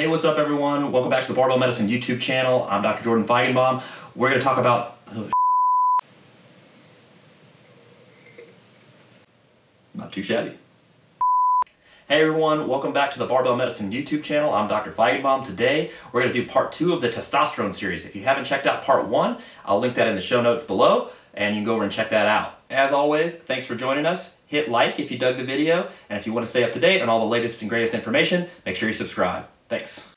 Hey, what's up, everyone? Welcome back to the Barbell Medicine YouTube channel. I'm Dr. Jordan Feigenbaum. We're going to talk about. Oh, not too shabby. Hey everyone, welcome back to the Barbell Medicine YouTube channel. I'm Dr. Feigenbaum. Today, we're going to do part two of the testosterone series. If you haven't checked out part one, I'll link that in the show notes below, and you can go over and check that out. As always, thanks for joining us. Hit like if you dug the video, and if you want to stay up to date on all the latest and greatest information, make sure you subscribe. Thanks.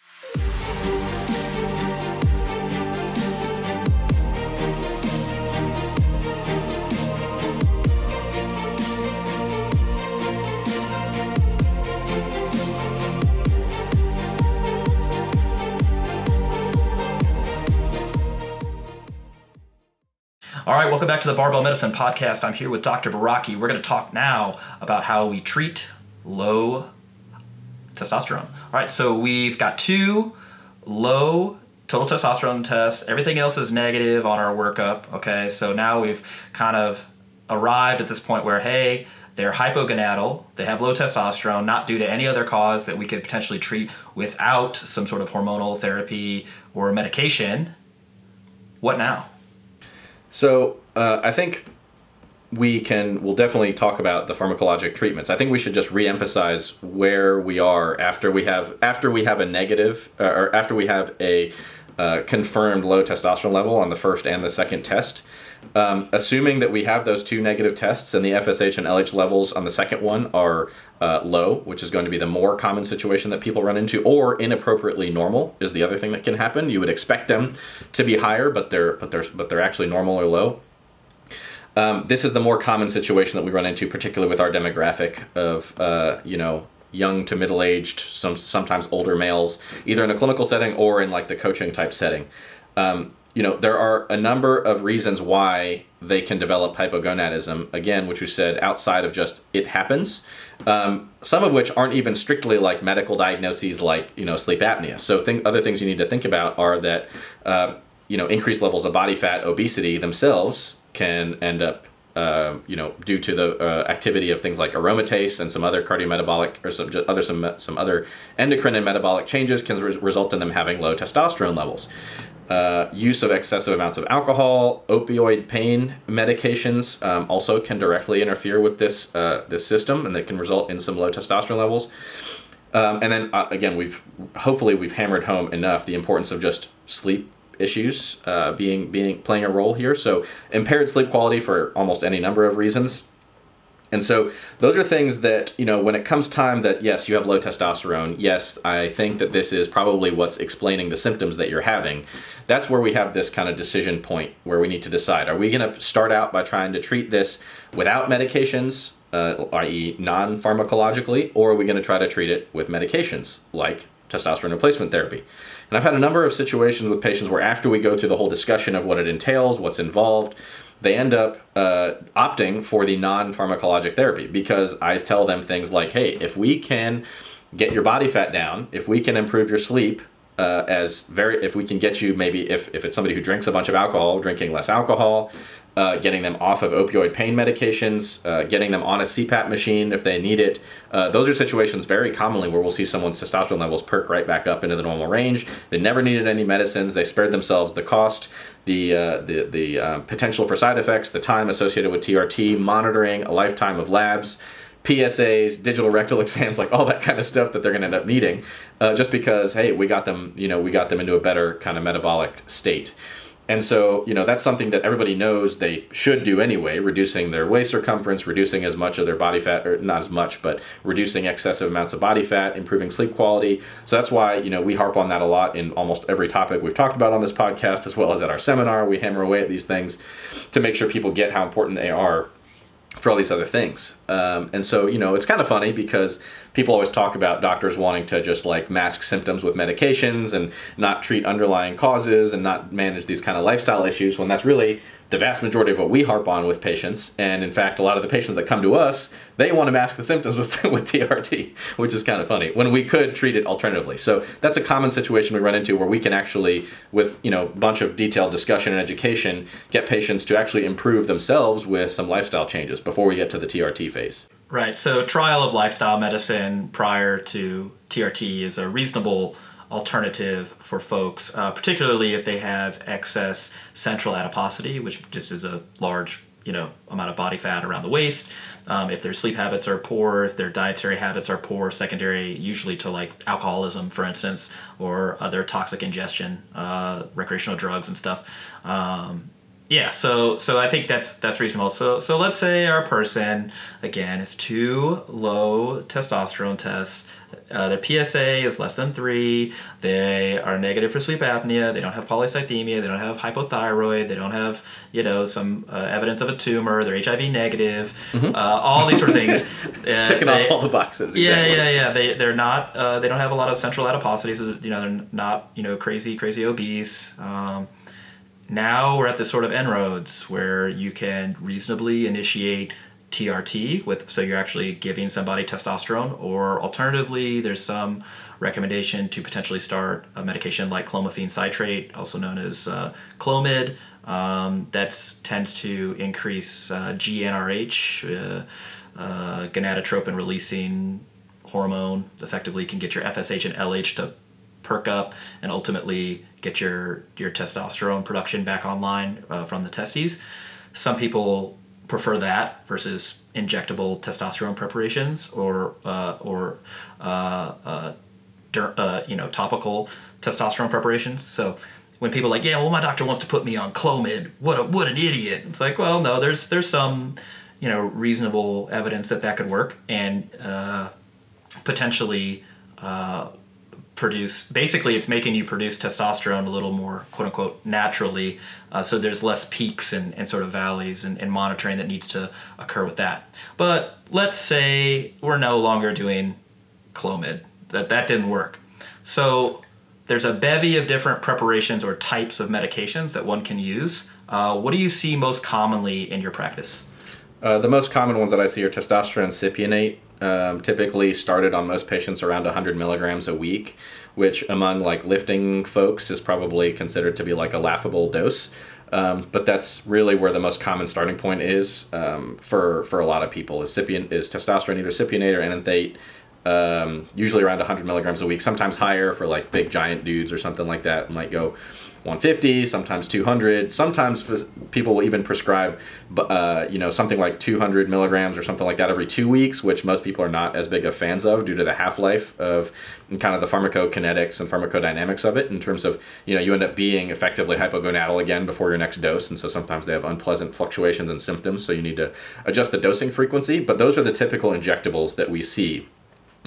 All right, welcome back to the Barbell Medicine Podcast. I'm here with Dr. Baraki. We're going to talk now about how we treat low testosterone. All right, so we've got two low total testosterone tests. Everything else is negative on our workup. Okay, so now we've kind of arrived at this point where, hey, they're hypogonadal, they have low testosterone, not due to any other cause that we could potentially treat without some sort of hormonal therapy or medication. What now? So uh, I think we can we'll definitely talk about the pharmacologic treatments. I think we should just reemphasize where we are after we have after we have a negative uh, or after we have a uh, confirmed low testosterone level on the first and the second test. Um, assuming that we have those two negative tests and the FSH and LH levels on the second one are uh, low, which is going to be the more common situation that people run into, or inappropriately normal is the other thing that can happen. You would expect them to be higher, but they're but they're but they're actually normal or low. Um, this is the more common situation that we run into, particularly with our demographic of uh, you know young to middle aged, some sometimes older males, either in a clinical setting or in like the coaching type setting. Um, you know, there are a number of reasons why they can develop hypogonadism, again, which we said outside of just it happens, um, some of which aren't even strictly like medical diagnoses like, you know, sleep apnea. So think, other things you need to think about are that, uh, you know, increased levels of body fat, obesity themselves can end up uh, you know, due to the uh, activity of things like aromatase and some other cardiometabolic or some other some some other endocrine and metabolic changes can re- result in them having low testosterone levels. Uh, use of excessive amounts of alcohol, opioid pain medications um, also can directly interfere with this uh, this system, and that can result in some low testosterone levels. Um, and then uh, again, we've hopefully we've hammered home enough the importance of just sleep issues uh, being being playing a role here. So impaired sleep quality for almost any number of reasons. And so those are things that, you know, when it comes time that yes, you have low testosterone, yes, I think that this is probably what's explaining the symptoms that you're having. That's where we have this kind of decision point where we need to decide are we going to start out by trying to treat this without medications, uh, i.e., non pharmacologically, or are we going to try to treat it with medications like testosterone replacement therapy? And I've had a number of situations with patients where after we go through the whole discussion of what it entails, what's involved, they end up uh, opting for the non pharmacologic therapy because I tell them things like, hey, if we can get your body fat down, if we can improve your sleep, uh, as very if we can get you maybe if, if it's somebody who drinks a bunch of alcohol drinking less alcohol uh, getting them off of opioid pain medications, uh, getting them on a CPAP machine if they need it. Uh, those are situations very commonly where we'll see someone's testosterone levels perk right back up into the normal range. They never needed any medicines. They spared themselves the cost, the uh, the the uh, potential for side effects, the time associated with TRT, monitoring, a lifetime of labs. PSAs, digital rectal exams, like all that kind of stuff that they're going to end up needing, uh, just because hey, we got them, you know, we got them into a better kind of metabolic state. And so, you know, that's something that everybody knows they should do anyway, reducing their waist circumference, reducing as much of their body fat, or not as much, but reducing excessive amounts of body fat, improving sleep quality. So that's why, you know, we harp on that a lot in almost every topic we've talked about on this podcast, as well as at our seminar. We hammer away at these things to make sure people get how important they are for all these other things. Um, and so, you know, it's kind of funny because people always talk about doctors wanting to just like mask symptoms with medications and not treat underlying causes and not manage these kind of lifestyle issues when that's really the vast majority of what we harp on with patients. And in fact, a lot of the patients that come to us, they want to mask the symptoms with, with TRT, which is kind of funny when we could treat it alternatively. So that's a common situation we run into where we can actually, with you know, a bunch of detailed discussion and education, get patients to actually improve themselves with some lifestyle changes before we get to the TRT phase. Right. So trial of lifestyle medicine prior to TRT is a reasonable alternative for folks, uh, particularly if they have excess central adiposity, which just is a large you know amount of body fat around the waist. Um, if their sleep habits are poor, if their dietary habits are poor, secondary usually to like alcoholism, for instance, or other toxic ingestion, uh, recreational drugs and stuff. Um, yeah, so so I think that's that's reasonable. So so let's say our person again is two low testosterone tests. Uh, their PSA is less than three. They are negative for sleep apnea. They don't have polycythemia. They don't have hypothyroid. They don't have you know some uh, evidence of a tumor. They're HIV negative. Mm-hmm. Uh, all these sort of things. Ticking they- off all the boxes. yeah, exactly. yeah, yeah. They they're not. Uh, they don't have a lot of central adiposity. So you know they're not you know crazy crazy obese. Um, now we're at this sort of inroads where you can reasonably initiate TRT with so you're actually giving somebody testosterone, or alternatively, there's some recommendation to potentially start a medication like clomiphene citrate, also known as uh, Clomid. Um, that tends to increase uh, GnRH, uh, uh, gonadotropin releasing hormone. Effectively, can get your FSH and LH to perk up and ultimately get your your testosterone production back online uh, from the testes. Some people prefer that versus injectable testosterone preparations or uh, or uh, uh, uh, you know topical testosterone preparations. So when people are like, yeah, well, my doctor wants to put me on Clomid. What a what an idiot! It's like, well, no, there's there's some you know reasonable evidence that that could work and uh, potentially uh, produce basically it's making you produce testosterone a little more quote unquote naturally. Uh, so there's less peaks and, and sort of valleys and, and monitoring that needs to occur with that. But let's say we're no longer doing clomid. That that didn't work. So there's a bevy of different preparations or types of medications that one can use. Uh, what do you see most commonly in your practice? Uh, the most common ones that I see are testosterone cypionate. Um, typically started on most patients around 100 milligrams a week, which among like lifting folks is probably considered to be like a laughable dose. Um, but that's really where the most common starting point is um, for for a lot of people. Is cypion is testosterone either cypionate or enanthate. Um, usually around 100 milligrams a week, sometimes higher for like big giant dudes or something like that. Might go 150, sometimes 200. Sometimes people will even prescribe, uh, you know, something like 200 milligrams or something like that every two weeks, which most people are not as big of fans of due to the half life of kind of the pharmacokinetics and pharmacodynamics of it. In terms of, you know, you end up being effectively hypogonadal again before your next dose, and so sometimes they have unpleasant fluctuations and symptoms. So you need to adjust the dosing frequency. But those are the typical injectables that we see.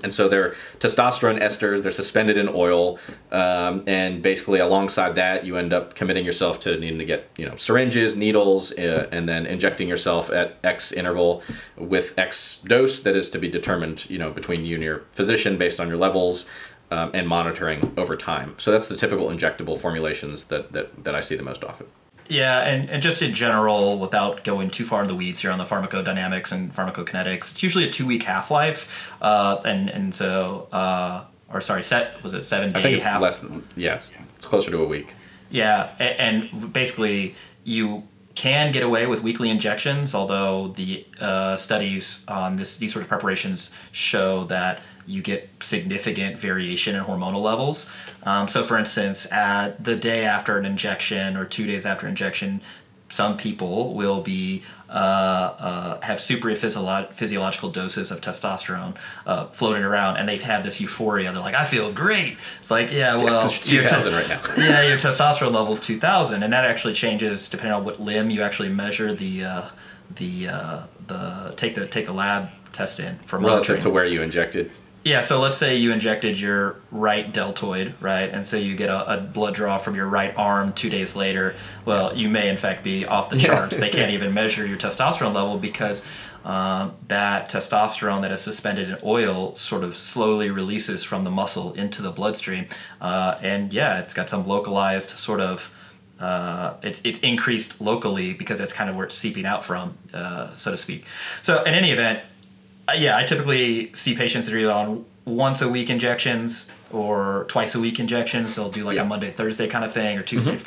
And so they're testosterone esters, they're suspended in oil, um, and basically alongside that, you end up committing yourself to needing to get you know syringes, needles, uh, and then injecting yourself at X interval with X dose that is to be determined you know between you and your physician based on your levels. Um, and monitoring over time. So that's the typical injectable formulations that, that, that I see the most often. Yeah, and, and just in general, without going too far in the weeds here on the pharmacodynamics and pharmacokinetics, it's usually a two week half life, uh, and and so uh, or sorry, set was it seven day I think it's half? less than, yeah, it's, it's closer to a week. Yeah, a- and basically you can get away with weekly injections, although the uh, studies on this these sort of preparations show that you get significant variation in hormonal levels. Um, so, for instance, at the day after an injection or two days after injection, some people will be uh, uh, have super physio- physiological doses of testosterone uh, floating around, and they've had this euphoria. They're like, "I feel great." It's like, yeah, well, you're your 2000 right now. yeah, your testosterone level's two thousand, and that actually changes depending on what limb you actually measure the uh, the uh, the take the take the lab test in for Relative monitoring. to where you injected. Yeah, so let's say you injected your right deltoid, right, and so you get a, a blood draw from your right arm two days later. Well, you may in fact be off the charts. they can't even measure your testosterone level because um, that testosterone that is suspended in oil sort of slowly releases from the muscle into the bloodstream, uh, and yeah, it's got some localized sort of. Uh, it's, it's increased locally because that's kind of where it's seeping out from, uh, so to speak. So, in any event, uh, yeah, I typically see patients that are either on once a week injections or twice a week injections. They'll do like Yeah. a Monday Thursday kind of thing or Tuesday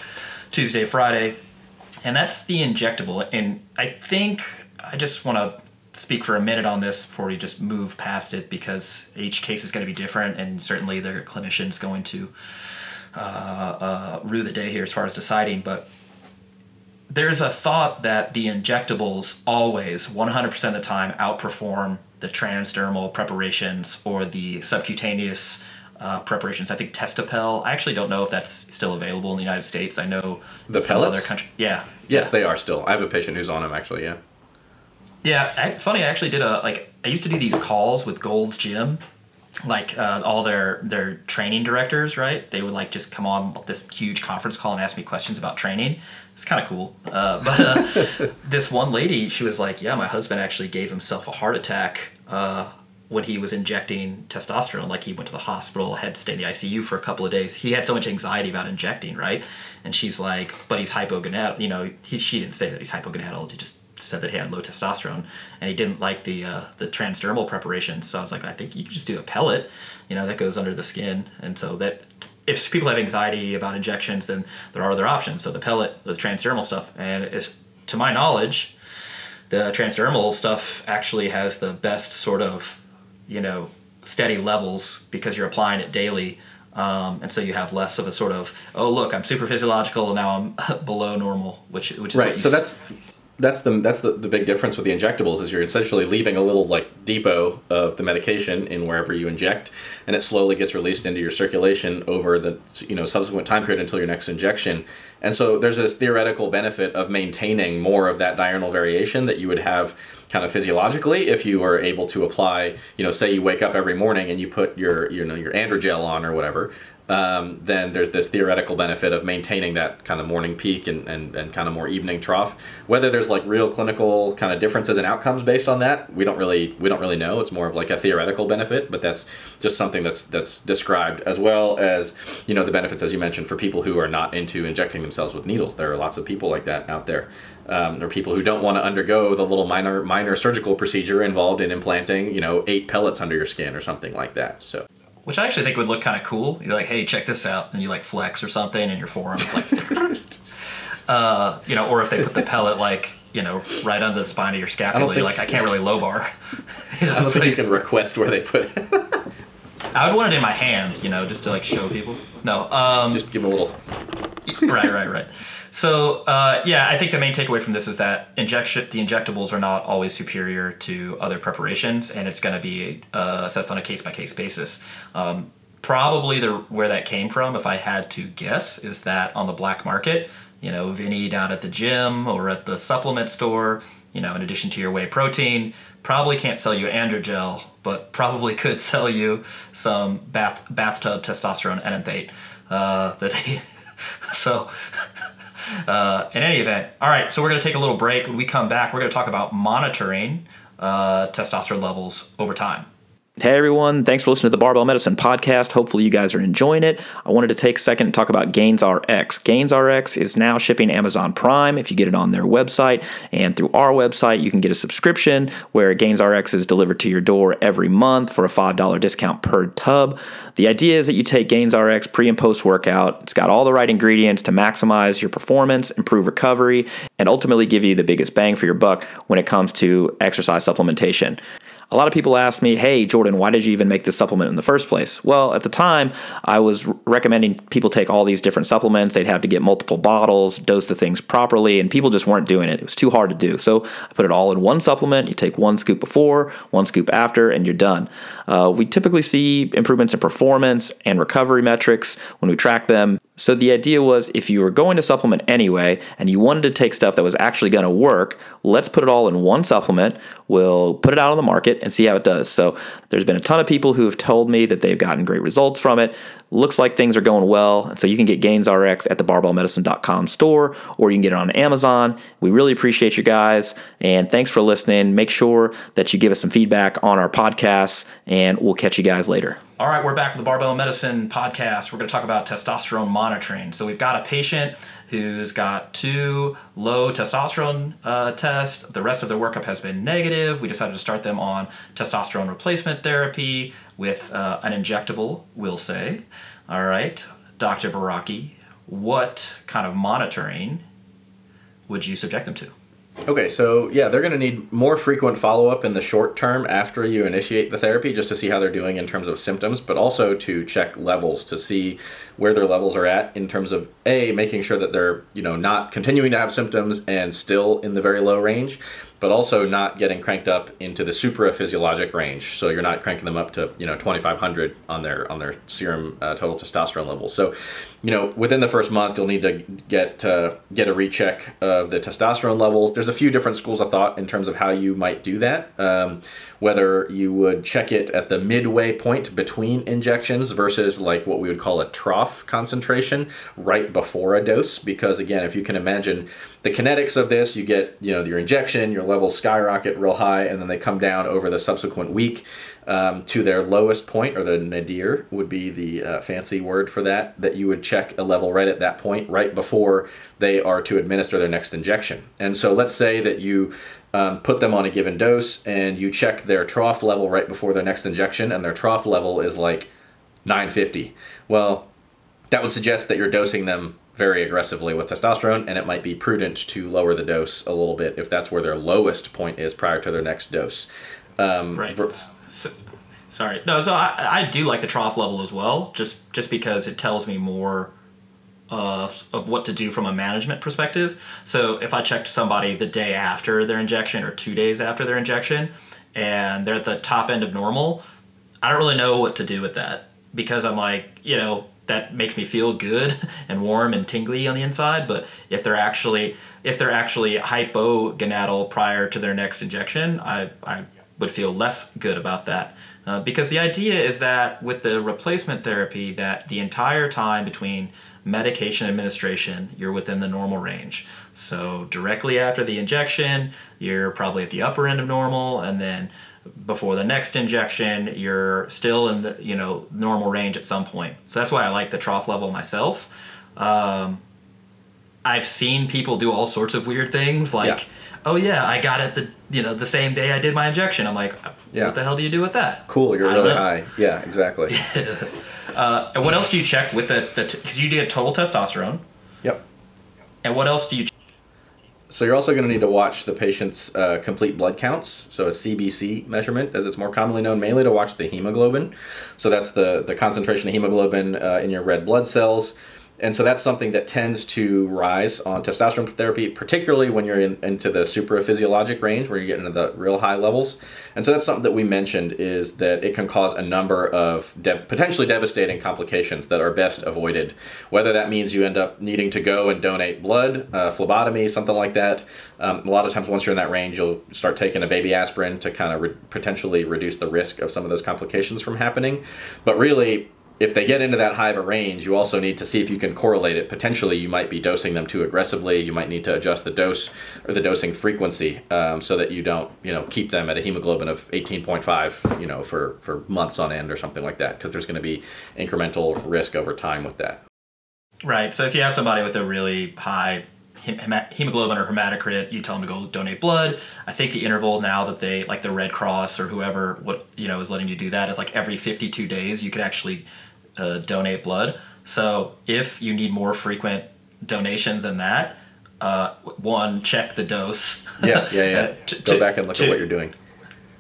Tuesday Friday, and that's the injectable. And I think I just want to speak for a minute on this before we just move past it because each case is going to be different, and certainly their clinician's going to uh, uh, rue the day here as far as deciding. But there's a thought that the injectables always, 100% of the time, outperform the transdermal preparations or the subcutaneous uh, preparations. I think Testopel. I actually don't know if that's still available in the United States. I know The pellets? other country. Yeah. Yes, yeah. they are still. I have a patient who's on them actually. Yeah. Yeah, it's funny. I actually did a like. I used to do these calls with Gold's Gym, like uh, all their their training directors. Right? They would like just come on this huge conference call and ask me questions about training. It's kind of cool. Uh, but uh, this one lady, she was like, "Yeah, my husband actually gave himself a heart attack." Uh, when he was injecting testosterone, like he went to the hospital, had to stay in the ICU for a couple of days. He had so much anxiety about injecting, right? And she's like, but he's hypogonadal. You know, he, she didn't say that he's hypogonadal. He just said that he had low testosterone, and he didn't like the uh, the transdermal preparation. So I was like, I think you could just do a pellet. You know, that goes under the skin, and so that if people have anxiety about injections, then there are other options. So the pellet, the transdermal stuff, and it's to my knowledge, the transdermal stuff actually has the best sort of you know steady levels because you're applying it daily um, and so you have less of a sort of oh look i'm super physiological now i'm below normal which which is Right. So that's that's the that's the, the big difference with the injectables is you're essentially leaving a little like depot of the medication in wherever you inject, and it slowly gets released into your circulation over the you know subsequent time period until your next injection. And so there's this theoretical benefit of maintaining more of that diurnal variation that you would have kind of physiologically if you were able to apply you know say you wake up every morning and you put your you know your androgel on or whatever um, then there's this theoretical benefit of maintaining that kind of morning peak and, and, and kind of more evening trough. Whether there's like real clinical kind of differences in outcomes based on that, we don't really we don't really know. It's more of like a theoretical benefit, but that's just something that's that's described as well as you know the benefits as you mentioned for people who are not into injecting themselves with needles. There are lots of people like that out there. Um, are people who don't want to undergo the little minor minor surgical procedure involved in implanting you know eight pellets under your skin or something like that. So. Which i actually think would look kind of cool you're like hey check this out and you like flex or something and your forearms like uh, you know or if they put the pellet like you know right under the spine of your scapula you're think- like i can't really low bar You know, I don't it's think you can request where they put it. I would want it in my hand, you know, just to like show people. No, um, Just give them a little. right, right, right. So uh, yeah, I think the main takeaway from this is that injection, the injectables are not always superior to other preparations, and it's going to be uh, assessed on a case by case basis. Um, probably the where that came from, if I had to guess, is that on the black market, you know, Vinny down at the gym or at the supplement store, you know, in addition to your whey protein, probably can't sell you androgel, but probably could sell you some bath bathtub testosterone enanthate. Uh, that he, so uh, in any event, all right. So we're going to take a little break. When we come back, we're going to talk about monitoring uh, testosterone levels over time. Hey everyone, thanks for listening to the Barbell Medicine podcast. Hopefully you guys are enjoying it. I wanted to take a second and talk about Gains RX. Gains RX is now shipping Amazon Prime if you get it on their website and through our website you can get a subscription where Gains RX is delivered to your door every month for a $5 discount per tub. The idea is that you take Gains RX pre and post workout. It's got all the right ingredients to maximize your performance, improve recovery, and ultimately give you the biggest bang for your buck when it comes to exercise supplementation. A lot of people ask me, hey, Jordan, why did you even make this supplement in the first place? Well, at the time, I was recommending people take all these different supplements. They'd have to get multiple bottles, dose the things properly, and people just weren't doing it. It was too hard to do. So I put it all in one supplement. You take one scoop before, one scoop after, and you're done. Uh, we typically see improvements in performance and recovery metrics when we track them. So the idea was if you were going to supplement anyway and you wanted to take stuff that was actually going to work, let's put it all in one supplement. We'll put it out on the market and see how it does. So there's been a ton of people who have told me that they've gotten great results from it. Looks like things are going well. So you can get Gains RX at the barbellmedicine.com store or you can get it on Amazon. We really appreciate you guys and thanks for listening. Make sure that you give us some feedback on our podcasts and we'll catch you guys later. All right, we're back with the Barbell Medicine podcast. We're going to talk about testosterone monitoring. So we've got a patient who's got two low testosterone uh, tests. The rest of their workup has been negative. We decided to start them on testosterone replacement therapy with uh, an injectable, we'll say. All right, Dr. Baraki, what kind of monitoring would you subject them to? Okay, so yeah, they're going to need more frequent follow up in the short term after you initiate the therapy just to see how they're doing in terms of symptoms, but also to check levels to see where their levels are at in terms of A, making sure that they're, you know, not continuing to have symptoms and still in the very low range, but also not getting cranked up into the supraphysiologic range. So you're not cranking them up to you know 2,500 on their on their serum uh, total testosterone levels. So you know within the first month you'll need to get uh, get a recheck of the testosterone levels. There's a few different schools of thought in terms of how you might do that. Um, whether you would check it at the midway point between injections versus like what we would call a trough concentration right before a dose. Because again if you can imagine the kinetics of this you get you know your injection your levels skyrocket real high and then they come down over the subsequent week um, to their lowest point or the nadir would be the uh, fancy word for that that you would check a level right at that point right before they are to administer their next injection. And so let's say that you um, put them on a given dose and you check their trough level right before their next injection and their trough level is like 950 well that would suggest that you're dosing them very aggressively with testosterone and it might be prudent to lower the dose a little bit if that's where their lowest point is prior to their next dose. Um, right. ver- so, sorry no so I, I do like the trough level as well just just because it tells me more of, of what to do from a management perspective. So if I checked somebody the day after their injection or two days after their injection and they're at the top end of normal, I don't really know what to do with that because I'm like, you know, that makes me feel good and warm and tingly on the inside. But if they're actually if they're actually hypogonadal prior to their next injection, I, I would feel less good about that. Uh, because the idea is that with the replacement therapy, that the entire time between medication administration, you're within the normal range. So directly after the injection, you're probably at the upper end of normal, and then before the next injection, you're still in the you know normal range at some point. So that's why I like the trough level myself. Um, I've seen people do all sorts of weird things, like, yeah. oh yeah, I got it the you know the same day I did my injection. I'm like, yeah. what the hell do you do with that? Cool, you're really high. Yeah, exactly. Uh, and what else do you check with the because t- you get total testosterone? Yep. And what else do you? check? So you're also going to need to watch the patient's uh, complete blood counts, so a CBC measurement, as it's more commonly known, mainly to watch the hemoglobin. So that's the the concentration of hemoglobin uh, in your red blood cells and so that's something that tends to rise on testosterone therapy, particularly when you're in, into the supraphysiologic range where you get into the real high levels. And so that's something that we mentioned is that it can cause a number of de- potentially devastating complications that are best avoided. Whether that means you end up needing to go and donate blood, uh, phlebotomy, something like that. Um, a lot of times, once you're in that range, you'll start taking a baby aspirin to kind of re- potentially reduce the risk of some of those complications from happening. But really, if they get into that high of a range, you also need to see if you can correlate it. Potentially, you might be dosing them too aggressively. You might need to adjust the dose or the dosing frequency um, so that you don't, you know, keep them at a hemoglobin of 18.5, you know, for, for months on end or something like that, because there's going to be incremental risk over time with that. Right. So if you have somebody with a really high hemoglobin or hematocrit, you tell them to go donate blood. I think the interval now that they like the Red Cross or whoever what you know is letting you do that is like every 52 days you could actually uh, donate blood. So if you need more frequent donations than that, uh, one, check the dose. Yeah, yeah, yeah. uh, t- Go back and look at what you're doing.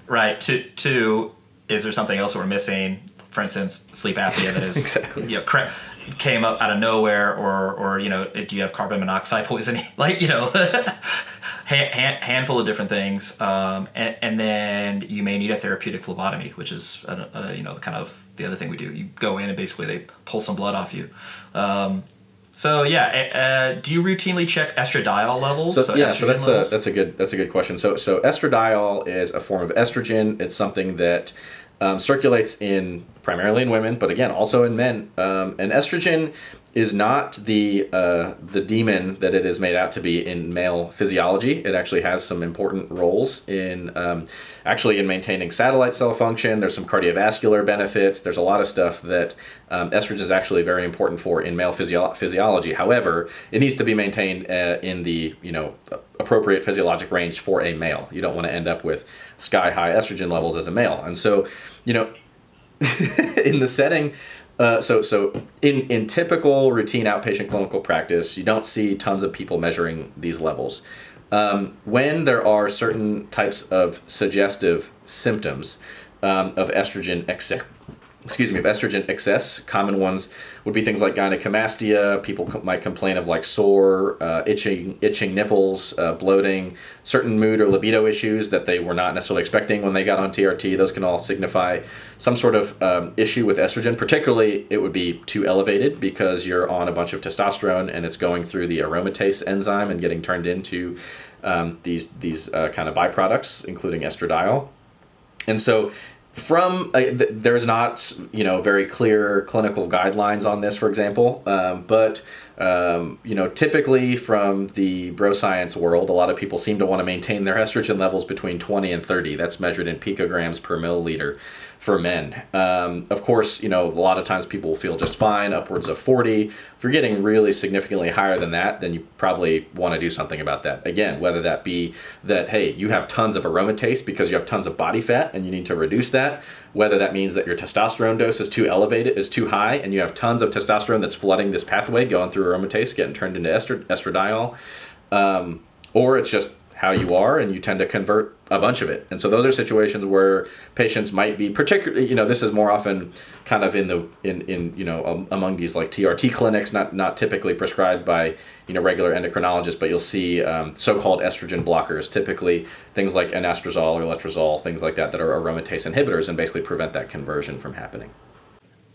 Right. Two, two, is there something else we're missing? For instance, sleep apnea that is exactly. you know, cra- came up out of nowhere, or or you know, do you have carbon monoxide poisoning? like you know, hand, handful of different things, um, and, and, then you may need a therapeutic phlebotomy, which is a, a, you know the kind of the other thing we do. You go in and basically they pull some blood off you. Um, so yeah, uh, do you routinely check estradiol levels? So, so yeah, so that's levels? a that's a good that's a good question. So so estradiol is a form of estrogen. It's something that um, circulates in primarily in women, but again also in men. Um, and estrogen is not the uh, the demon that it is made out to be in male physiology. It actually has some important roles in um, actually in maintaining satellite cell function. There's some cardiovascular benefits. There's a lot of stuff that um, estrogen is actually very important for in male physio- physiology. However, it needs to be maintained uh, in the you know appropriate physiologic range for a male. You don't want to end up with sky high estrogen levels as a male. And so you know in the setting uh, so, so in, in typical routine outpatient clinical practice, you don't see tons of people measuring these levels. Um, when there are certain types of suggestive symptoms um, of estrogen excess, excuse me, of estrogen excess. Common ones would be things like gynecomastia. People co- might complain of like sore, uh, itching, itching nipples, uh, bloating, certain mood or libido issues that they were not necessarily expecting when they got on TRT. Those can all signify some sort of um, issue with estrogen. Particularly, it would be too elevated because you're on a bunch of testosterone and it's going through the aromatase enzyme and getting turned into um, these these uh, kind of byproducts, including estradiol. And so from uh, th- there's not you know very clear clinical guidelines on this for example um, but um, you know typically from the bro science world a lot of people seem to want to maintain their estrogen levels between 20 and 30 that's measured in picograms per milliliter for men. Um, of course, you know, a lot of times people will feel just fine, upwards of 40. If you're getting really significantly higher than that, then you probably want to do something about that. Again, whether that be that, hey, you have tons of aromatase because you have tons of body fat and you need to reduce that, whether that means that your testosterone dose is too elevated, is too high, and you have tons of testosterone that's flooding this pathway, going through aromatase, getting turned into estradiol, um, or it's just how you are and you tend to convert a bunch of it. And so those are situations where patients might be particularly you know this is more often kind of in the in in you know um, among these like trt clinics not not typically prescribed by you know regular endocrinologists but you'll see um, so-called estrogen blockers typically things like anastrozole or letrozole things like that that are aromatase inhibitors and basically prevent that conversion from happening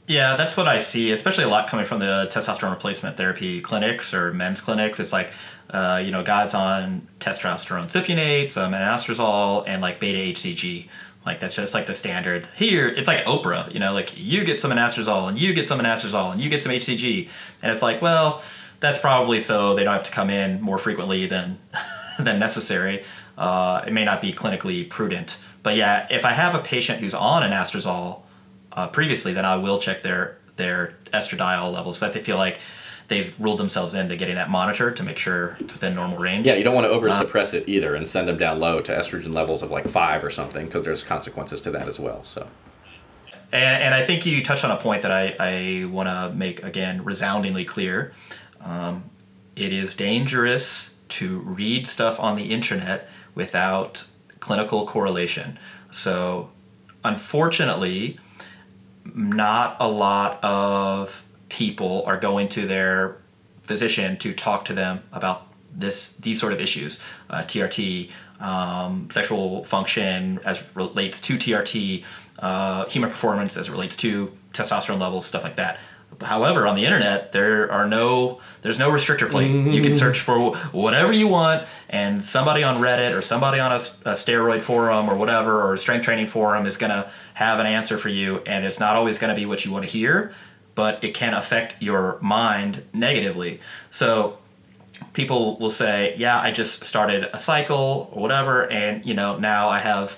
yeah, that's what I see, especially a lot coming from the testosterone replacement therapy clinics or men's clinics. It's like, uh, you know, guys on testosterone cypionates, um, anastrozole, and like beta HCG. Like that's just like the standard. Here, it's like Oprah. You know, like you get some anastrozole and you get some anastrozole and you get some HCG, and it's like, well, that's probably so they don't have to come in more frequently than than necessary. Uh, it may not be clinically prudent, but yeah, if I have a patient who's on anastrozole uh, previously, then I will check their their estradiol levels so that they feel like they've ruled themselves into getting that monitored to make sure it's within normal range. Yeah, you don't want to over suppress it either and send them down low to estrogen levels of like five or something because there's consequences to that as well. So. And, and I think you touched on a point that I, I want to make again resoundingly clear. Um, it is dangerous to read stuff on the internet without clinical correlation. So, unfortunately, not a lot of people are going to their physician to talk to them about this these sort of issues, uh, TRT, um, sexual function as relates to TRT, uh, human performance as it relates to testosterone levels, stuff like that. However, on the internet, there are no there's no restrictor plate. You can mm-hmm. search for whatever you want, and somebody on Reddit or somebody on a, a steroid forum or whatever or a strength training forum is gonna have an answer for you, and it's not always gonna be what you want to hear, but it can affect your mind negatively. So people will say, "Yeah, I just started a cycle or whatever, and you know now I have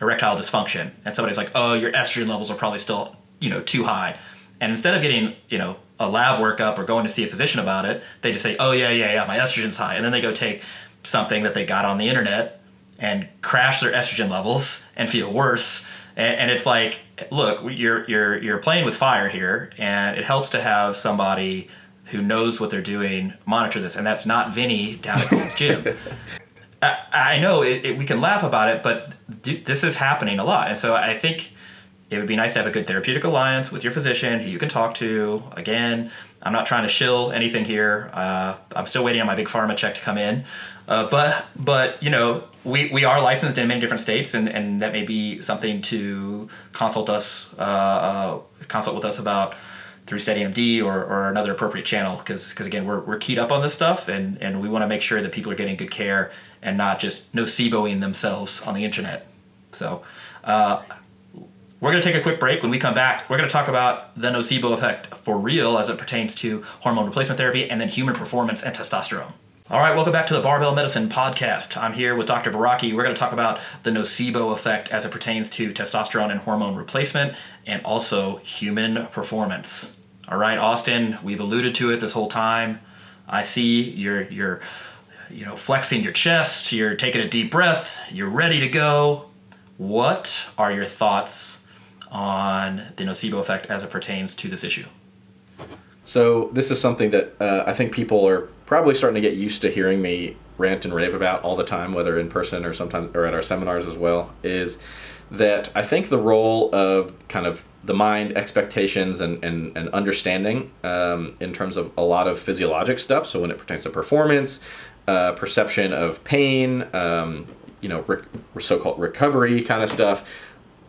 erectile dysfunction," and somebody's like, "Oh, your estrogen levels are probably still you know too high." And instead of getting, you know, a lab workup or going to see a physician about it, they just say, "Oh yeah, yeah, yeah, my estrogen's high," and then they go take something that they got on the internet and crash their estrogen levels and feel worse. And, and it's like, look, you're you're you're playing with fire here, and it helps to have somebody who knows what they're doing monitor this, and that's not Vinny down at Gold's Gym. I, I know it, it, we can laugh about it, but d- this is happening a lot, and so I think it would be nice to have a good therapeutic alliance with your physician who you can talk to. Again, I'm not trying to shill anything here. Uh, I'm still waiting on my big pharma check to come in. Uh, but but you know we, we are licensed in many different states, and, and that may be something to consult us uh, uh, consult with us about through SteadyMD or, or another appropriate channel because again we're, we're keyed up on this stuff and, and we want to make sure that people are getting good care and not just noceboing themselves on the internet. So uh, we're going to take a quick break. When we come back, we're going to talk about the nocebo effect for real as it pertains to hormone replacement therapy and then human performance and testosterone. All right, welcome back to the Barbell Medicine Podcast. I'm here with Dr. Baraki. We're going to talk about the nocebo effect as it pertains to testosterone and hormone replacement and also human performance. All right, Austin, we've alluded to it this whole time. I see you're you're you know flexing your chest, you're taking a deep breath, you're ready to go. What are your thoughts on the nocebo effect as it pertains to this issue? So this is something that uh, I think people are probably starting to get used to hearing me rant and rave about all the time, whether in person or sometimes or at our seminars as well, is that I think the role of kind of the mind, expectations, and, and, and understanding um, in terms of a lot of physiologic stuff. So when it pertains to performance, uh, perception of pain, um, you know, rec- so-called recovery kind of stuff,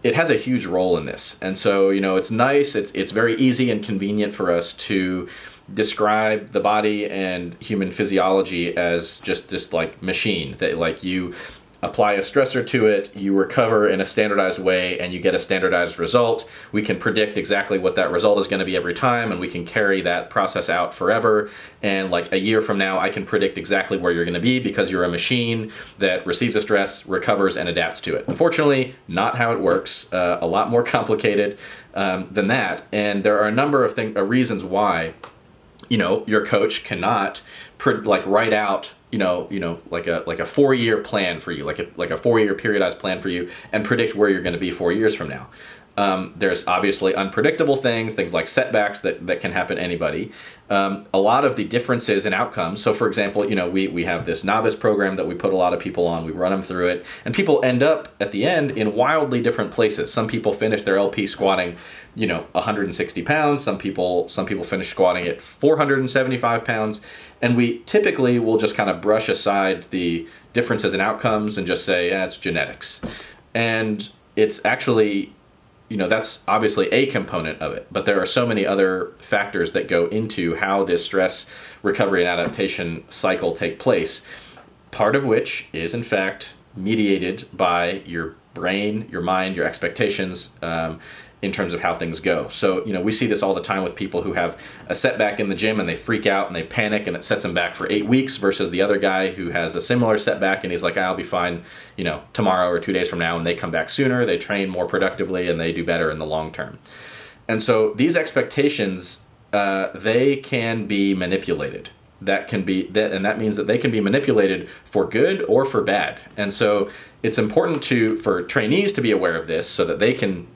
it has a huge role in this. And so you know, it's nice. It's it's very easy and convenient for us to describe the body and human physiology as just this like machine that like you apply a stressor to it, you recover in a standardized way, and you get a standardized result. We can predict exactly what that result is going to be every time, and we can carry that process out forever. And like a year from now, I can predict exactly where you're going to be because you're a machine that receives a stress, recovers, and adapts to it. Unfortunately, not how it works. Uh, a lot more complicated um, than that. And there are a number of thing, uh, reasons why, you know, your coach cannot pr- like write out you know, you know, like a like a four year plan for you, like a like a four year periodized plan for you, and predict where you're going to be four years from now. Um, there's obviously unpredictable things, things like setbacks that, that can happen to anybody. Um, a lot of the differences in outcomes. So, for example, you know, we, we have this novice program that we put a lot of people on. We run them through it, and people end up at the end in wildly different places. Some people finish their LP squatting, you know, 160 pounds. Some people some people finish squatting at 475 pounds, and we typically will just kind of brush aside the differences in outcomes and just say, yeah, it's genetics, and it's actually you know that's obviously a component of it but there are so many other factors that go into how this stress recovery and adaptation cycle take place part of which is in fact mediated by your brain your mind your expectations um, in terms of how things go. So, you know, we see this all the time with people who have a setback in the gym and they freak out and they panic and it sets them back for eight weeks versus the other guy who has a similar setback and he's like, I'll be fine, you know, tomorrow or two days from now. And they come back sooner, they train more productively, and they do better in the long term. And so these expectations, uh, they can be manipulated. That can be that, and that means that they can be manipulated for good or for bad. And so it's important to for trainees to be aware of this so that they can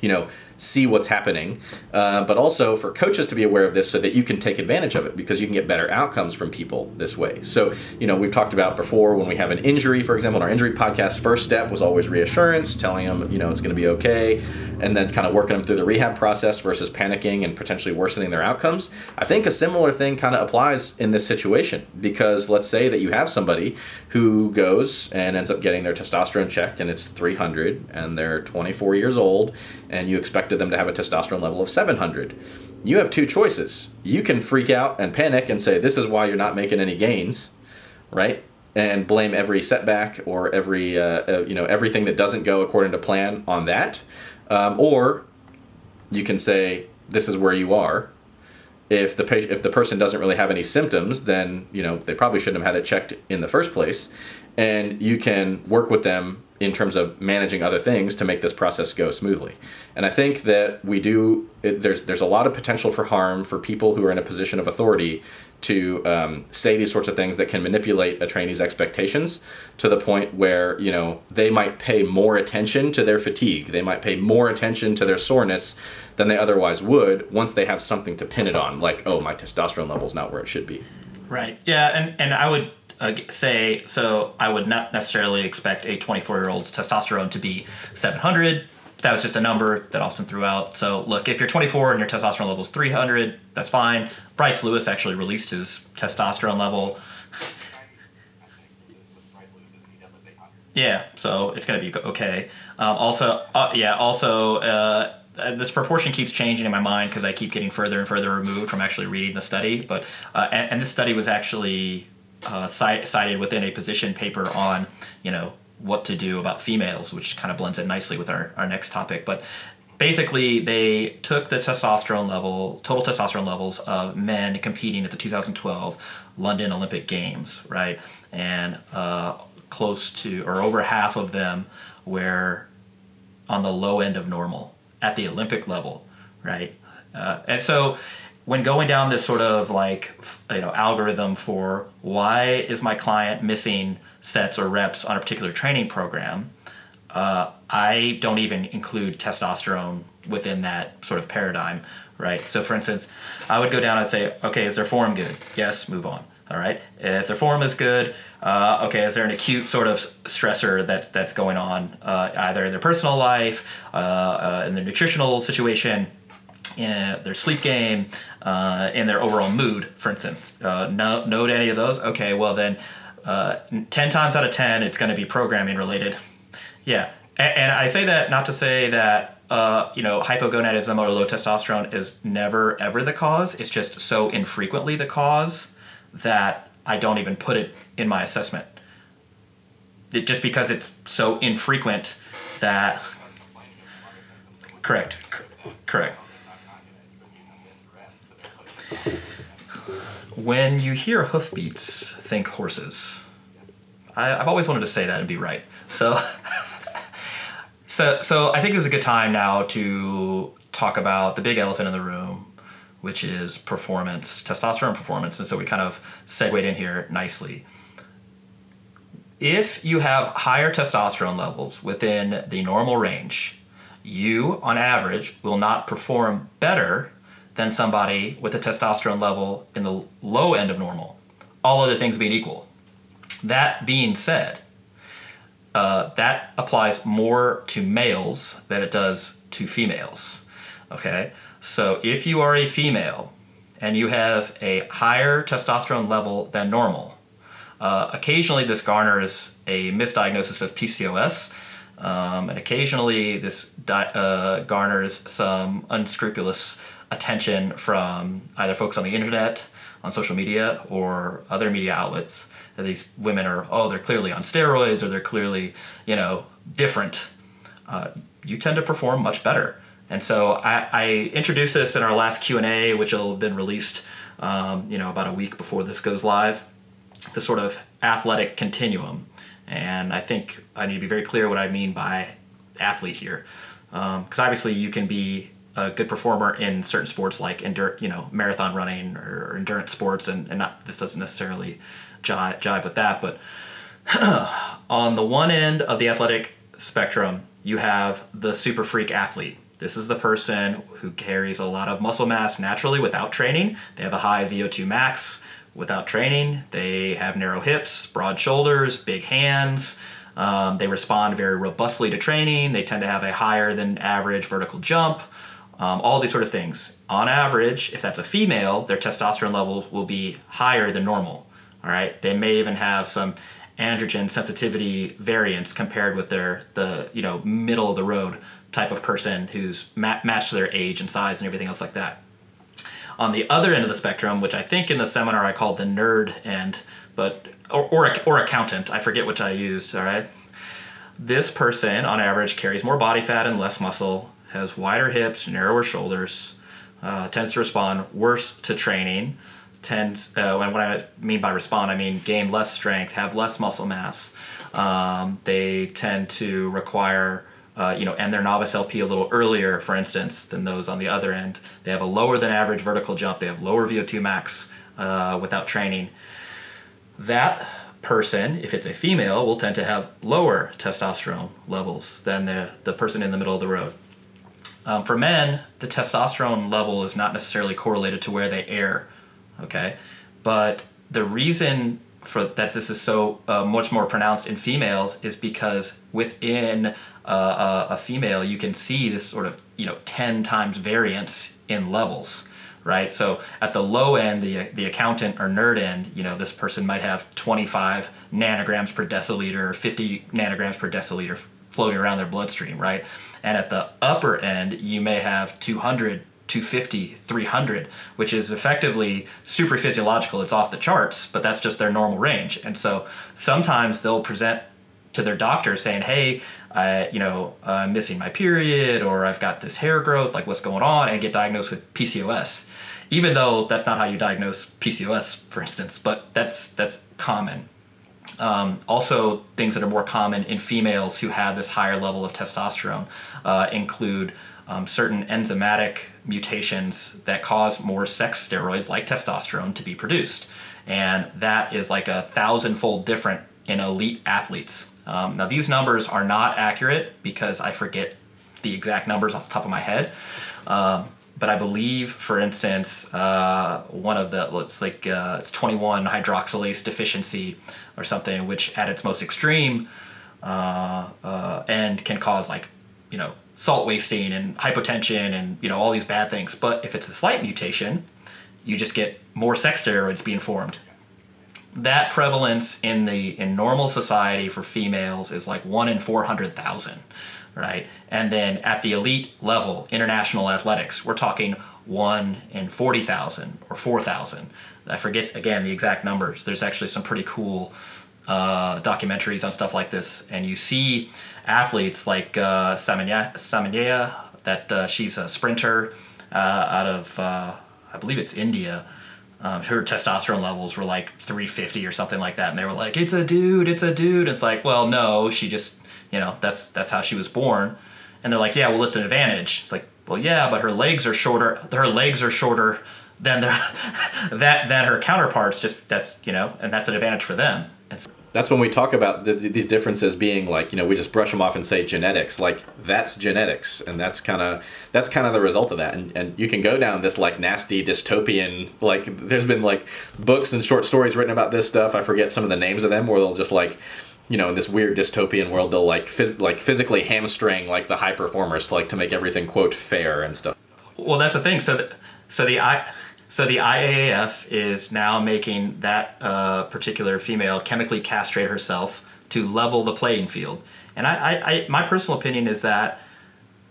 you know see what's happening, uh, but also for coaches to be aware of this so that you can take advantage of it because you can get better outcomes from people this way. So, you know, we've talked about before when we have an injury, for example, in our injury podcast, first step was always reassurance, telling them, you know, it's going to be okay, and then kind of working them through the rehab process versus panicking and potentially worsening their outcomes. I think a similar thing kind of applies in this situation because let's say that you have somebody who goes and ends up getting their testosterone checked and it's 300 and they're 24 years old and you expected them to have a testosterone level of 700. You have two choices. You can freak out and panic and say, This is why you're not making any gains, right? And blame every setback or every, uh, uh, you know, everything that doesn't go according to plan on that. Um, or you can say, This is where you are. If the, if the person doesn't really have any symptoms, then you know they probably shouldn't have had it checked in the first place, and you can work with them in terms of managing other things to make this process go smoothly. And I think that we do. It, there's there's a lot of potential for harm for people who are in a position of authority to um, say these sorts of things that can manipulate a trainee's expectations to the point where you know they might pay more attention to their fatigue. They might pay more attention to their soreness than they otherwise would once they have something to pin it on, like oh my testosterone level's not where it should be. Right. Yeah, and and I would uh, say so I would not necessarily expect a 24 year old's testosterone to be 700. That was just a number that Austin threw out. So look, if you're 24 and your testosterone level is 300, that's fine. Bryce Lewis actually released his testosterone level. Yeah, so it's going to be okay. Um, also, uh, yeah, also, uh, this proportion keeps changing in my mind because I keep getting further and further removed from actually reading the study. But uh, and, and, this study was actually uh, cited within a position paper on, you know, what to do about females, which kind of blends in nicely with our, our next topic. But basically, they took the testosterone level, total testosterone levels of men competing at the 2012 London Olympic Games, right? And uh, close to, or over half of them were on the low end of normal at the Olympic level, right? Uh, and so when going down this sort of like you know algorithm for why is my client missing sets or reps on a particular training program, uh, I don't even include testosterone within that sort of paradigm, right? So, for instance, I would go down and say, okay, is their form good? Yes, move on. All right. If their form is good, uh, okay, is there an acute sort of stressor that that's going on uh, either in their personal life, uh, uh in their nutritional situation, in their sleep game, uh, in their overall mood, for instance? Uh, no, note any of those. Okay, well then, ten times out of ten, it's going to be programming related. Yeah, and, and I say that not to say that uh, you know, hypogonadism or low testosterone is never ever the cause. It's just so infrequently the cause that I don't even put it in my assessment. It, just because it's so infrequent that. Correct. Correct. When you hear hoofbeats, think horses. I, I've always wanted to say that and be right. So. So, so I think this is a good time now to talk about the big elephant in the room, which is performance, testosterone performance. And so we kind of segued in here nicely. If you have higher testosterone levels within the normal range, you, on average, will not perform better than somebody with a testosterone level in the low end of normal, all other things being equal. That being said, uh, that applies more to males than it does to females. Okay, so if you are a female and you have a higher testosterone level than normal, uh, occasionally this garners a misdiagnosis of PCOS, um, and occasionally this di- uh, garners some unscrupulous attention from either folks on the internet, on social media, or other media outlets. That these women are oh they're clearly on steroids or they're clearly you know different. Uh, you tend to perform much better. And so I, I introduced this in our last q&a which will have been released um, you know about a week before this goes live the sort of athletic continuum. And i think i need to be very clear what i mean by athlete here. Because um, obviously you can be a good performer in certain sports like endur- you know marathon running or endurance sports and, and not this doesn't necessarily jive, jive with that. But on the one end of the athletic spectrum, you have the super freak athlete. This is the person who carries a lot of muscle mass naturally without training. They have a high VO2 max without training. They have narrow hips, broad shoulders, big hands. Um, they respond very robustly to training. They tend to have a higher than average vertical jump. Um, all these sort of things. On average, if that's a female, their testosterone levels will be higher than normal. All right, they may even have some androgen sensitivity variants compared with their the you know middle of the road type of person who's ma- matched to their age and size and everything else like that. On the other end of the spectrum, which I think in the seminar I called the nerd end, but or or, or accountant, I forget which I used. All right, this person on average carries more body fat and less muscle, has wider hips, narrower shoulders, uh, tends to respond worse to training tend, uh, when what I mean by respond, I mean gain less strength, have less muscle mass. Um, they tend to require, uh, you know, end their novice LP a little earlier, for instance, than those on the other end. They have a lower than average vertical jump. They have lower VO2 max uh, without training. That person, if it's a female, will tend to have lower testosterone levels than the, the person in the middle of the road. Um, for men, the testosterone level is not necessarily correlated to where they air okay? But the reason for that this is so uh, much more pronounced in females is because within uh, a female you can see this sort of you know 10 times variance in levels right? So at the low end the, the accountant or nerd end you know this person might have 25 nanograms per deciliter 50 nanograms per deciliter floating around their bloodstream right and at the upper end you may have 200 250, 300, which is effectively super physiological. It's off the charts, but that's just their normal range. And so sometimes they'll present to their doctor saying, "Hey, I, you know, I'm missing my period, or I've got this hair growth. Like, what's going on?" And get diagnosed with PCOS, even though that's not how you diagnose PCOS, for instance. But that's that's common. Um, also, things that are more common in females who have this higher level of testosterone uh, include um, certain enzymatic mutations that cause more sex steroids like testosterone to be produced. And that is like a thousandfold different in elite athletes. Um, now, these numbers are not accurate because I forget the exact numbers off the top of my head. Um, but I believe, for instance, uh, one of the it's like uh, it's 21 hydroxylase deficiency or something, which at its most extreme uh, uh, end can cause like you know salt wasting and hypotension and you know all these bad things. But if it's a slight mutation, you just get more sex steroids being formed. That prevalence in the in normal society for females is like one in 400,000 right? And then at the elite level, international athletics, we're talking one in 40,000 or 4,000. I forget, again, the exact numbers. There's actually some pretty cool uh, documentaries on stuff like this. And you see athletes like uh, that uh, she's a sprinter uh, out of, uh, I believe it's India. Um, her testosterone levels were like 350 or something like that. And they were like, it's a dude, it's a dude. It's like, well, no, she just you know that's that's how she was born. And they're like yeah well it's an advantage. It's like well yeah but her legs are shorter her legs are shorter than their, that than her counterparts just that's you know and that's an advantage for them. So, that's when we talk about the, these differences being like you know we just brush them off and say genetics. Like that's genetics and that's kind of that's kind of the result of that. And, and you can go down this like nasty dystopian like there's been like books and short stories written about this stuff. I forget some of the names of them where they'll just like you know, in this weird dystopian world, they'll like phys- like physically hamstring like the high performers, like to make everything quote fair and stuff. Well, that's the thing. So, the, so the I, so the IAAF is now making that uh, particular female chemically castrate herself to level the playing field. And I, I, I my personal opinion is that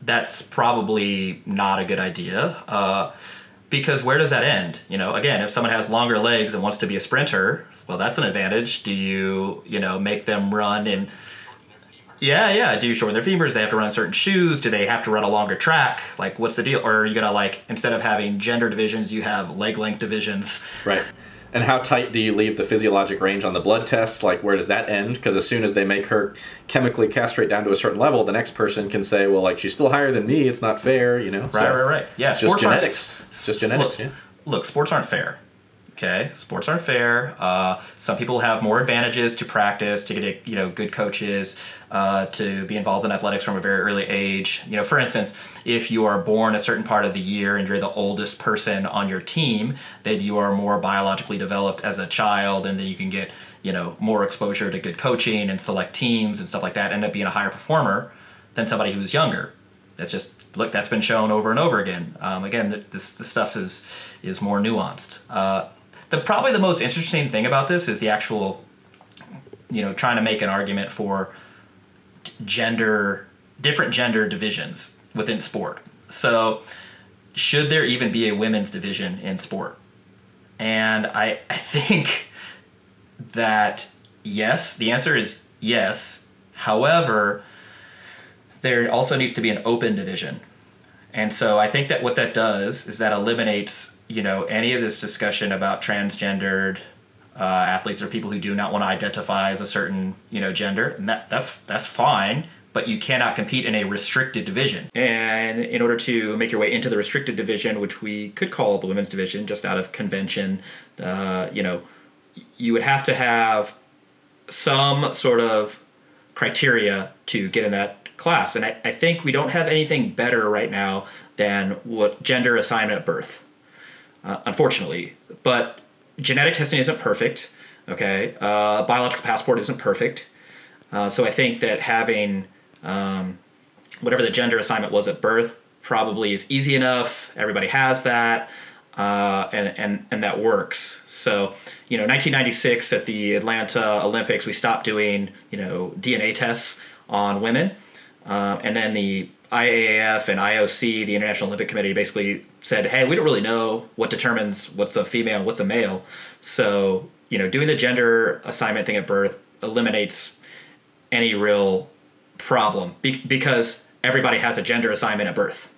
that's probably not a good idea. Uh, because where does that end? You know, again, if someone has longer legs and wants to be a sprinter, well, that's an advantage. Do you, you know, make them run and yeah, yeah. Do you shorten their femurs? They have to run certain shoes. Do they have to run a longer track? Like, what's the deal? Or are you gonna like instead of having gender divisions, you have leg length divisions? Right. And how tight do you leave the physiologic range on the blood tests? Like, where does that end? Because as soon as they make her chemically castrate down to a certain level, the next person can say, "Well, like she's still higher than me. It's not fair," you know. Right, so right, right. Yeah, it's just genetics. It's just genetics. Look, yeah. Look, sports aren't fair. Okay, sports aren't fair. Uh, some people have more advantages to practice, to get you know good coaches, uh, to be involved in athletics from a very early age. You know, for instance, if you are born a certain part of the year and you're the oldest person on your team, then you are more biologically developed as a child, and then you can get you know more exposure to good coaching and select teams and stuff like that. End up being a higher performer than somebody who's younger. That's just look that's been shown over and over again. Um, again, this this stuff is is more nuanced. Uh, the probably the most interesting thing about this is the actual, you know, trying to make an argument for gender, different gender divisions within sport. So, should there even be a women's division in sport? And I, I think that yes, the answer is yes. However, there also needs to be an open division. And so I think that what that does is that eliminates you know any of this discussion about transgendered uh, athletes or people who do not want to identify as a certain you know gender, and that that's that's fine. But you cannot compete in a restricted division. And in order to make your way into the restricted division, which we could call the women's division, just out of convention, uh, you know, you would have to have some sort of criteria to get in that class. And I, I think we don't have anything better right now than what gender assignment at birth uh, unfortunately. But genetic testing isn't perfect. Okay, uh, biological passport isn't perfect. Uh, so I think that having um, whatever the gender assignment was at birth probably is easy enough. Everybody has that, uh, and and and that works. So you know, 1996 at the Atlanta Olympics, we stopped doing you know DNA tests on women, uh, and then the IAAF and IOC, the International Olympic Committee, basically said, "Hey, we don't really know what determines what's a female what's a male." So, you know, doing the gender assignment thing at birth eliminates any real problem be- because everybody has a gender assignment at birth.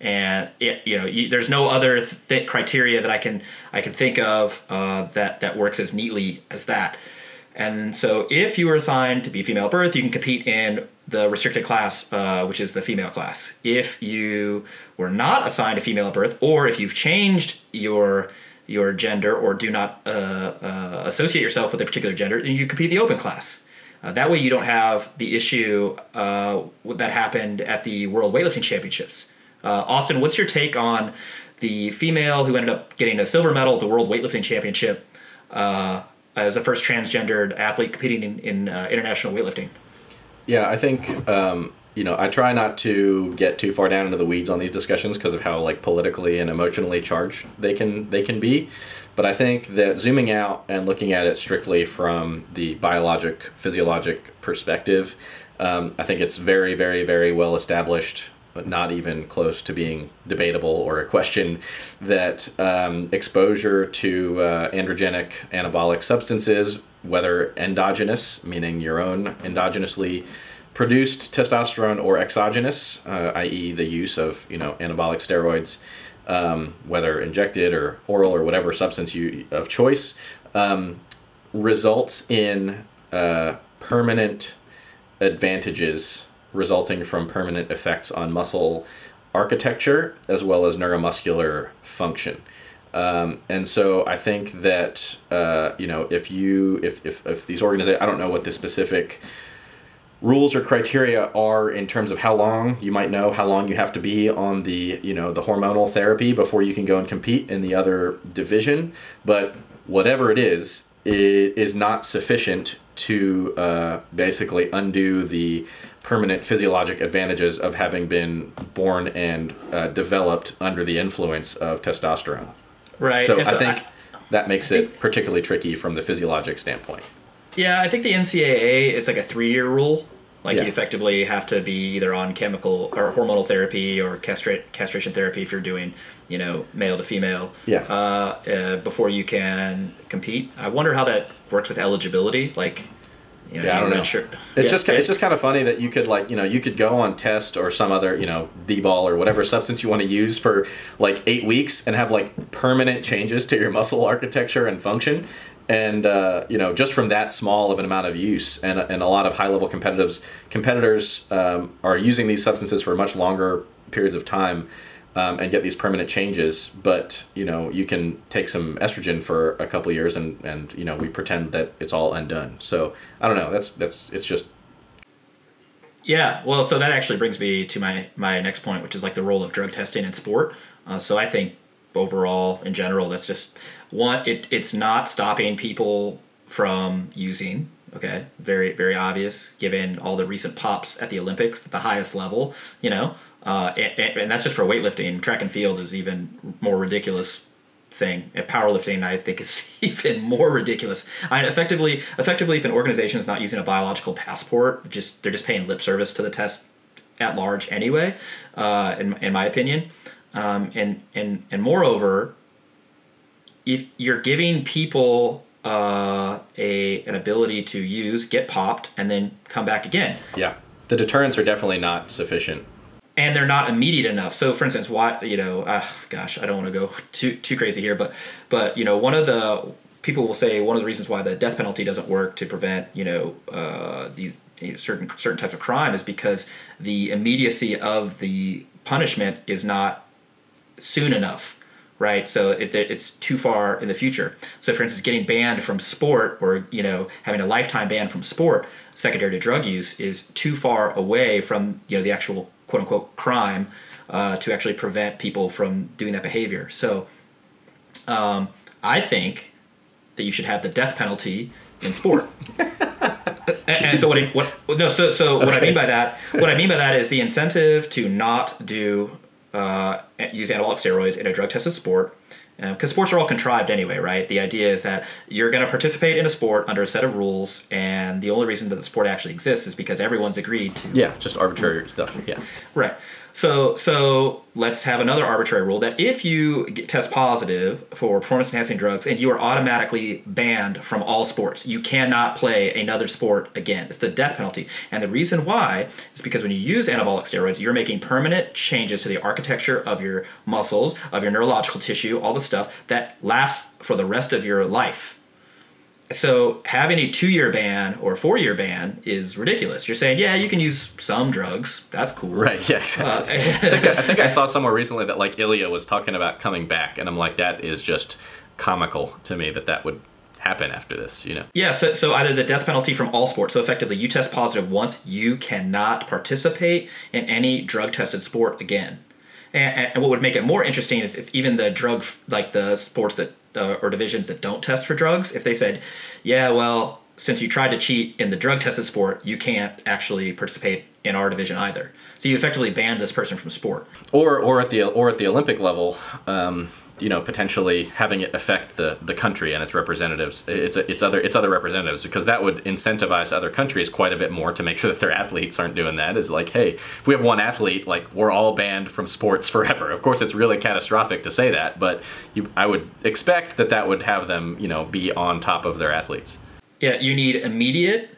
And it, you know, you, there's no other th- criteria that I can I can think of uh, that that works as neatly as that. And so, if you were assigned to be female at birth, you can compete in the restricted class, uh, which is the female class. If you were not assigned a female at birth, or if you've changed your your gender or do not uh, uh, associate yourself with a particular gender, then you compete the open class. Uh, that way, you don't have the issue uh, that happened at the World Weightlifting Championships, Uh, Austin, what's your take on the female who ended up getting a silver medal at the World Weightlifting Championship as a first transgendered athlete competing in, in international weightlifting? Yeah, I think um, you know I try not to get too far down into the weeds on these discussions because of how like politically and emotionally charged they can they can be. But I think that zooming out and looking at it strictly from the biologic physiologic perspective, um, I think it's very very very well established but not even close to being debatable or a question that um, exposure to uh, androgenic anabolic substances, whether endogenous, meaning your own endogenously produced testosterone, or exogenous, uh, i.e., the use of you know anabolic steroids, um, whether injected or oral or whatever substance you of choice, um, results in uh, permanent advantages resulting from permanent effects on muscle architecture as well as neuromuscular function. Um, and so I think that uh, you know if you if, if, if these organizations I don't know what the specific rules or criteria are in terms of how long you might know how long you have to be on the you know the hormonal therapy before you can go and compete in the other division but whatever it is it is not sufficient to uh, basically undo the permanent physiologic advantages of having been born and uh, developed under the influence of testosterone. Right. So, so I think I, that makes it particularly tricky from the physiologic standpoint. Yeah, I think the NCAA is like a three-year rule. Like yeah. you effectively have to be either on chemical or hormonal therapy or castrate, castration therapy if you're doing, you know, male to female. Yeah. Uh, uh, before you can compete. I wonder how that works with eligibility. Like, you know, yeah, I don't know. Sure. It's yeah, just it's just kind of funny that you could like you know you could go on test or some other you know D-bol or whatever substance you want to use for like eight weeks and have like permanent changes to your muscle architecture and function, and uh, you know just from that small of an amount of use and and a lot of high level competitors competitors um, are using these substances for much longer periods of time um, and get these permanent changes. But you know, you can take some estrogen for a couple years, and and you know, we pretend that it's all undone. So I don't know. That's that's it's just. Yeah, well, so that actually brings me to my my next point, which is like the role of drug testing in sport. Uh, so I think overall, in general, that's just one. It it's not stopping people from using okay very very obvious given all the recent pops at the olympics at the highest level you know uh, and, and, that's just for weightlifting. Track and field is even more ridiculous thing. And powerlifting, I think, is even more ridiculous. I effectively, effectively, if an organization is not using a biological passport, just they're just paying lip service to the test at large anyway. Uh, in in my opinion, um, and and and moreover, if you're giving people uh, a an ability to use, get popped, and then come back again. Yeah, the deterrents are definitely not sufficient and they're not immediate enough. So, for instance, why you know, uh, gosh, I don't want to go too too crazy here, but but you know, one of the people will say one of the reasons why the death penalty doesn't work to prevent you know uh, these you know, certain certain types of crime is because the immediacy of the punishment is not soon enough right? So it, it's too far in the future. So, for instance, getting banned from sport or you know having a lifetime ban from sport secondary to drug use is too far away from you know the actual quote unquote crime uh, to actually prevent people from doing that behavior. So um, I think that you should have the death penalty in sport. and, so what, I, what no so so what I mean by that what I mean by that is the incentive to not do uh, use anabolic steroids in a drug tested sport because uh, sports are all contrived anyway, right? The idea is that you're going to participate in a sport under a set of rules, and the only reason that the sport actually exists is because everyone's agreed to. Yeah, just arbitrary stuff. Yeah. Right. So so let's have another arbitrary rule that if you get, test positive for performance enhancing drugs and you are automatically banned from all sports, you cannot play another sport again. It's the death penalty. And the reason why is because when you use anabolic steroids, you're making permanent changes to the architecture of your muscles, of your neurological tissue, all the stuff that lasts for the rest of your life so having a two-year ban or four-year ban is ridiculous. You're saying, yeah, you can use some drugs. That's cool. Right. Yeah. Exactly. Uh, I, think I, I, think I saw somewhere recently that like Ilya was talking about coming back, and I'm like, that is just comical to me that that would happen after this. You know. Yeah. So so either the death penalty from all sports. So effectively, you test positive once, you cannot participate in any drug-tested sport again. And, and what would make it more interesting is if even the drug, like the sports that uh, or divisions that don't test for drugs, if they said, yeah, well, since you tried to cheat in the drug tested sport, you can't actually participate in our division either. So you effectively banned this person from sport. Or, or at the or at the Olympic level, um, you know, potentially having it affect the, the country and its representatives, its its other its other representatives, because that would incentivize other countries quite a bit more to make sure that their athletes aren't doing that. Is like, hey, if we have one athlete, like we're all banned from sports forever. Of course, it's really catastrophic to say that, but you, I would expect that that would have them, you know, be on top of their athletes. Yeah, you need immediate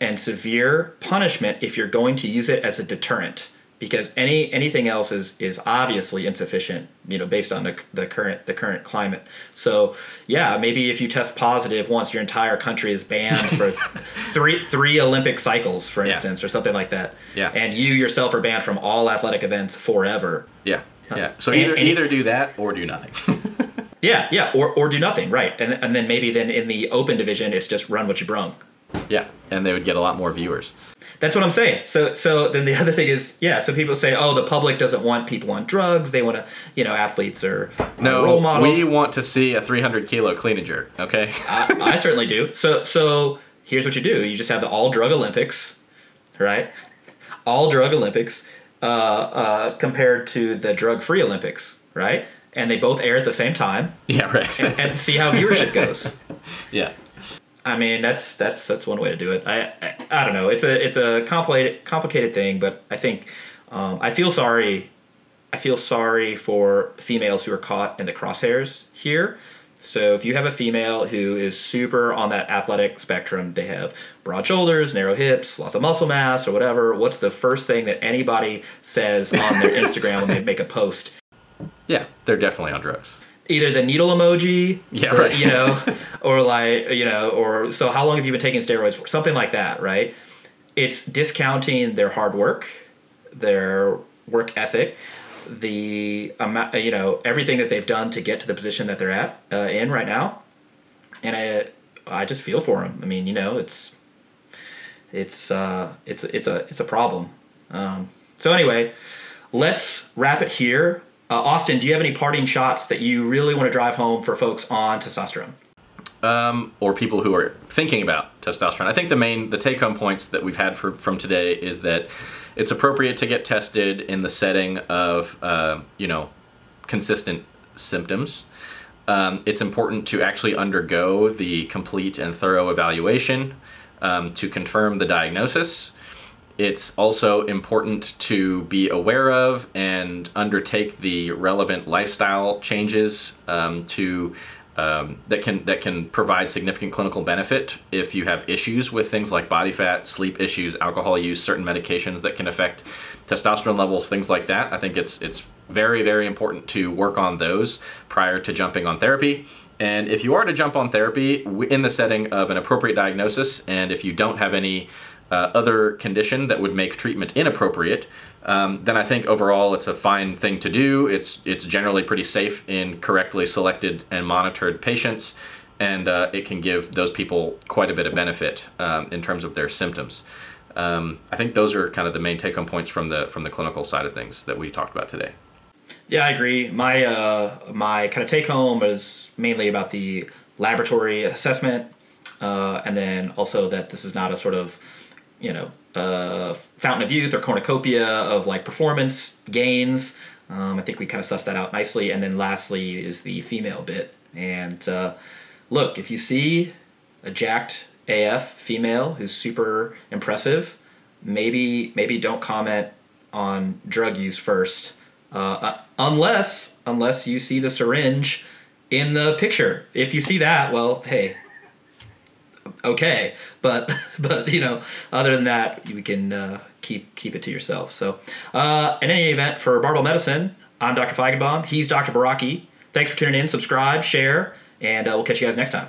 and severe punishment if you're going to use it as a deterrent because any anything else is is obviously insufficient you know based on the, the current the current climate. So yeah maybe if you test positive once your entire country is banned for three three olympic cycles for instance yeah. or something like that. Yeah. And you yourself are banned from all athletic events forever. Yeah. Yeah. So either and, and either do that or do nothing. Yeah yeah or, or do nothing right. And, and then maybe then in the open division it's just run what you brung. Yeah. And they would get a lot more viewers that's what I'm saying. So so then the other thing is yeah. So people say oh the public doesn't want people on drugs. They want to you know athletes or no role models. We want to see a 300 kilo clean and jerk. Okay. I, I certainly do. So so here's what you do. You just have the all drug Olympics, right? All drug Olympics uh, uh, compared to the drug free Olympics, right? And they both air at the same time. Yeah, right. and, and see how viewership goes. yeah. I mean, that's that's that's one way to do it. I, I, I don't know. It's a it's a complicated complicated thing, but I think um, I feel sorry. I feel sorry for females who are caught in the crosshairs here. So if you have a female who is super on that athletic spectrum, they have broad shoulders, narrow hips, lots of muscle mass, or whatever. What's the first thing that anybody says on their Instagram when they make a post? Yeah, they're definitely on drugs either the needle emoji, yeah, or, right. you know, or like you know, or so how long have you been taking steroids for? Something like that, right? It's discounting their hard work, their work ethic, the amount, you know, everything that they've done to get to the position that they're at uh, in right now, and I, I just feel for them. I mean, you know, it's, it's, uh, it's, it's a, it's a problem. Um, so anyway, let's wrap it here. Uh, Austin, do you have any parting shots that you really want to drive home for folks on testosterone? Um, or people who are thinking about testosterone. I think the main, the take home points that we've had for, from today is that it's appropriate to get tested in the setting of, uh, you know, consistent symptoms. Um, it's important to actually undergo the complete and thorough evaluation um, to confirm the diagnosis it's also important to be aware of and undertake the relevant lifestyle changes um, to um, that can that can provide significant clinical benefit if you have issues with things like body fat, sleep issues, alcohol use, certain medications that can affect testosterone levels, things like that. I think it's it's very very important to work on those prior to jumping on therapy. And if you are to jump on therapy in the setting of an appropriate diagnosis, and if you don't have any uh, other condition that would make treatment inappropriate, um, then I think overall it's a fine thing to do. It's it's generally pretty safe in correctly selected and monitored patients, and uh, it can give those people quite a bit of benefit um, in terms of their symptoms. Um, I think those are kind of the main take-home points from the from the clinical side of things that we talked about today. Yeah, I agree. My uh, my kind of take-home is mainly about the laboratory assessment, uh, and then also that this is not a sort of you know, uh, fountain of youth or cornucopia of like performance gains. Um, I think we kind of sussed that out nicely. And then lastly is the female bit. And uh, look, if you see a jacked AF female who's super impressive, maybe maybe don't comment on drug use first, uh, uh unless unless you see the syringe in the picture. If you see that, well, hey, okay. But but you know, other than that, you can uh, keep keep it to yourself. So, uh, in any event, for Barbell Medicine, I'm Dr. Feigenbaum. He's Dr. Baraki. Thanks for tuning in. Subscribe, share, and uh, we'll catch you guys next time.